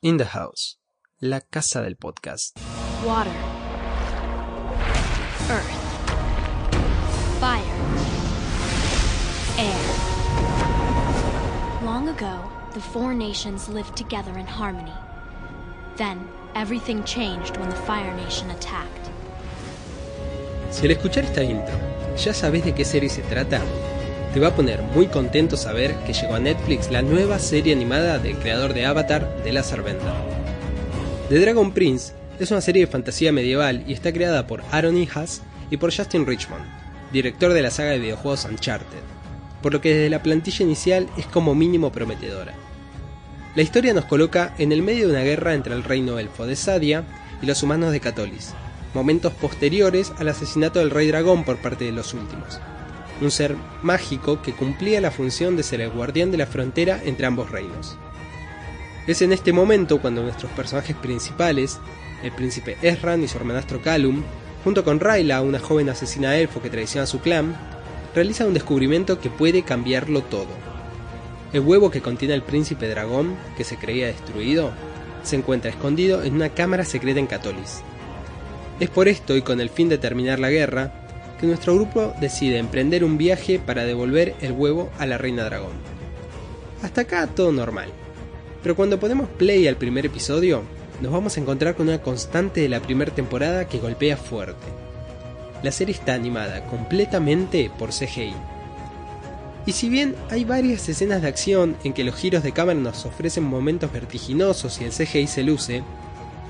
In the House, la casa del podcast. Water. Earth. Fire. Air. Long ago, the four nations lived together in harmony. Then, everything changed when the Fire Nation attacked. Si al escuchar esta intro ya sabes de qué serie se trata, te va a poner muy contento saber que llegó a Netflix la nueva serie animada del creador de Avatar, de Lazar Bender. The Dragon Prince es una serie de fantasía medieval y está creada por Aaron Ihas y por Justin Richmond, director de la saga de videojuegos Uncharted, por lo que desde la plantilla inicial es como mínimo prometedora. La historia nos coloca en el medio de una guerra entre el reino elfo de Sadia y los humanos de Catolis, momentos posteriores al asesinato del rey dragón por parte de los últimos, un ser mágico que cumplía la función de ser el guardián de la frontera entre ambos reinos. Es en este momento cuando nuestros personajes principales, el príncipe Esran y su hermanastro Calum, junto con Rayla, una joven asesina elfo que traiciona a su clan, realizan un descubrimiento que puede cambiarlo todo. El huevo que contiene el príncipe dragón, que se creía destruido, se encuentra escondido en una cámara secreta en Catolis. Es por esto y con el fin de terminar la guerra, que nuestro grupo decide emprender un viaje para devolver el huevo a la reina dragón. Hasta acá todo normal. Pero cuando ponemos play al primer episodio, nos vamos a encontrar con una constante de la primera temporada que golpea fuerte. La serie está animada completamente por CGI. Y si bien hay varias escenas de acción en que los giros de cámara nos ofrecen momentos vertiginosos y el CGI se luce,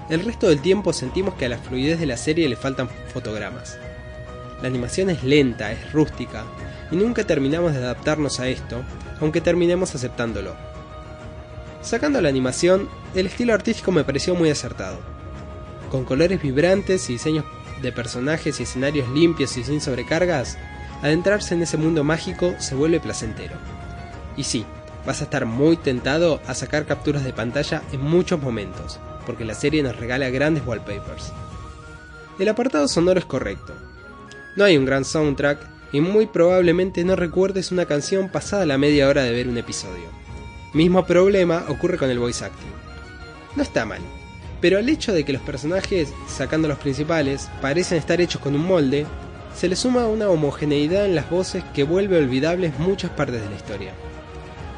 el resto del tiempo sentimos que a la fluidez de la serie le faltan fotogramas. La animación es lenta, es rústica, y nunca terminamos de adaptarnos a esto, aunque terminemos aceptándolo. Sacando la animación, el estilo artístico me pareció muy acertado. Con colores vibrantes y diseños de personajes y escenarios limpios y sin sobrecargas, adentrarse en ese mundo mágico se vuelve placentero. Y sí, vas a estar muy tentado a sacar capturas de pantalla en muchos momentos, porque la serie nos regala grandes wallpapers. El apartado sonoro es correcto, no hay un gran soundtrack y muy probablemente no recuerdes una canción pasada la media hora de ver un episodio. Mismo problema ocurre con el voice acting. No está mal, pero al hecho de que los personajes, sacando los principales, parecen estar hechos con un molde, se le suma una homogeneidad en las voces que vuelve olvidables muchas partes de la historia.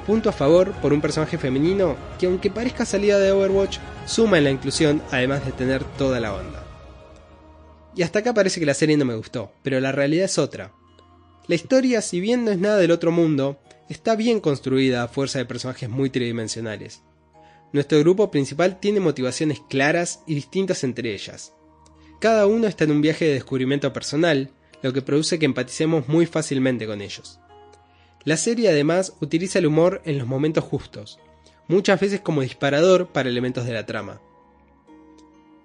Punto a favor por un personaje femenino que aunque parezca salida de Overwatch, suma en la inclusión además de tener toda la onda. Y hasta acá parece que la serie no me gustó, pero la realidad es otra. La historia, si bien no es nada del otro mundo, está bien construida a fuerza de personajes muy tridimensionales. Nuestro grupo principal tiene motivaciones claras y distintas entre ellas. Cada uno está en un viaje de descubrimiento personal, lo que produce que empaticemos muy fácilmente con ellos. La serie además utiliza el humor en los momentos justos, muchas veces como disparador para elementos de la trama.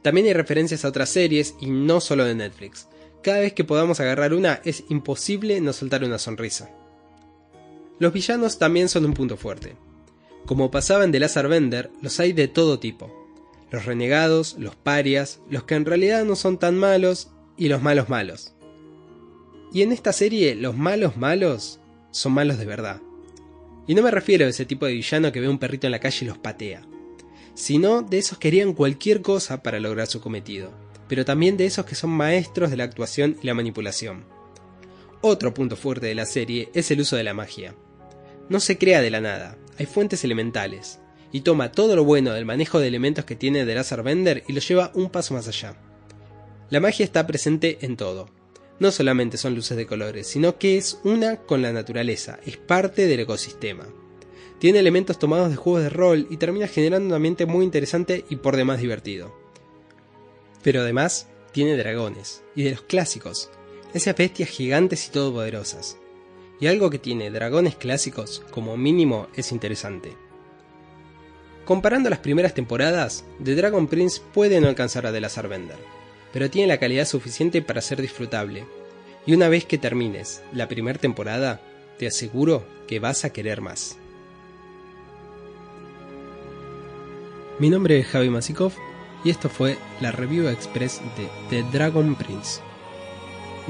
También hay referencias a otras series y no solo de Netflix. Cada vez que podamos agarrar una es imposible no soltar una sonrisa. Los villanos también son un punto fuerte. Como pasaba en The Lazar Bender, los hay de todo tipo. Los renegados, los parias, los que en realidad no son tan malos y los malos malos. Y en esta serie los malos malos son malos de verdad. Y no me refiero a ese tipo de villano que ve un perrito en la calle y los patea sino de esos que harían cualquier cosa para lograr su cometido, pero también de esos que son maestros de la actuación y la manipulación. Otro punto fuerte de la serie es el uso de la magia. No se crea de la nada, hay fuentes elementales, y toma todo lo bueno del manejo de elementos que tiene The Lazar Bender y lo lleva un paso más allá. La magia está presente en todo. No solamente son luces de colores, sino que es una con la naturaleza, es parte del ecosistema. Tiene elementos tomados de juegos de rol y termina generando un ambiente muy interesante y por demás divertido. Pero además tiene dragones, y de los clásicos, esas bestias gigantes y todopoderosas. Y algo que tiene dragones clásicos, como mínimo, es interesante. Comparando las primeras temporadas, The Dragon Prince puede no alcanzar a The Lazar Bender, pero tiene la calidad suficiente para ser disfrutable. Y una vez que termines la primera temporada, te aseguro que vas a querer más. Mi nombre es Javi Masikov y esto fue la review express de The Dragon Prince.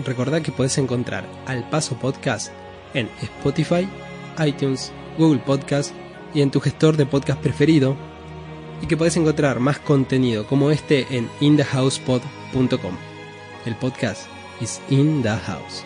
Recordad que podés encontrar Al Paso Podcast en Spotify, iTunes, Google Podcast y en tu gestor de podcast preferido. y que podés encontrar más contenido como este en inthehousepod.com. El podcast is in the house.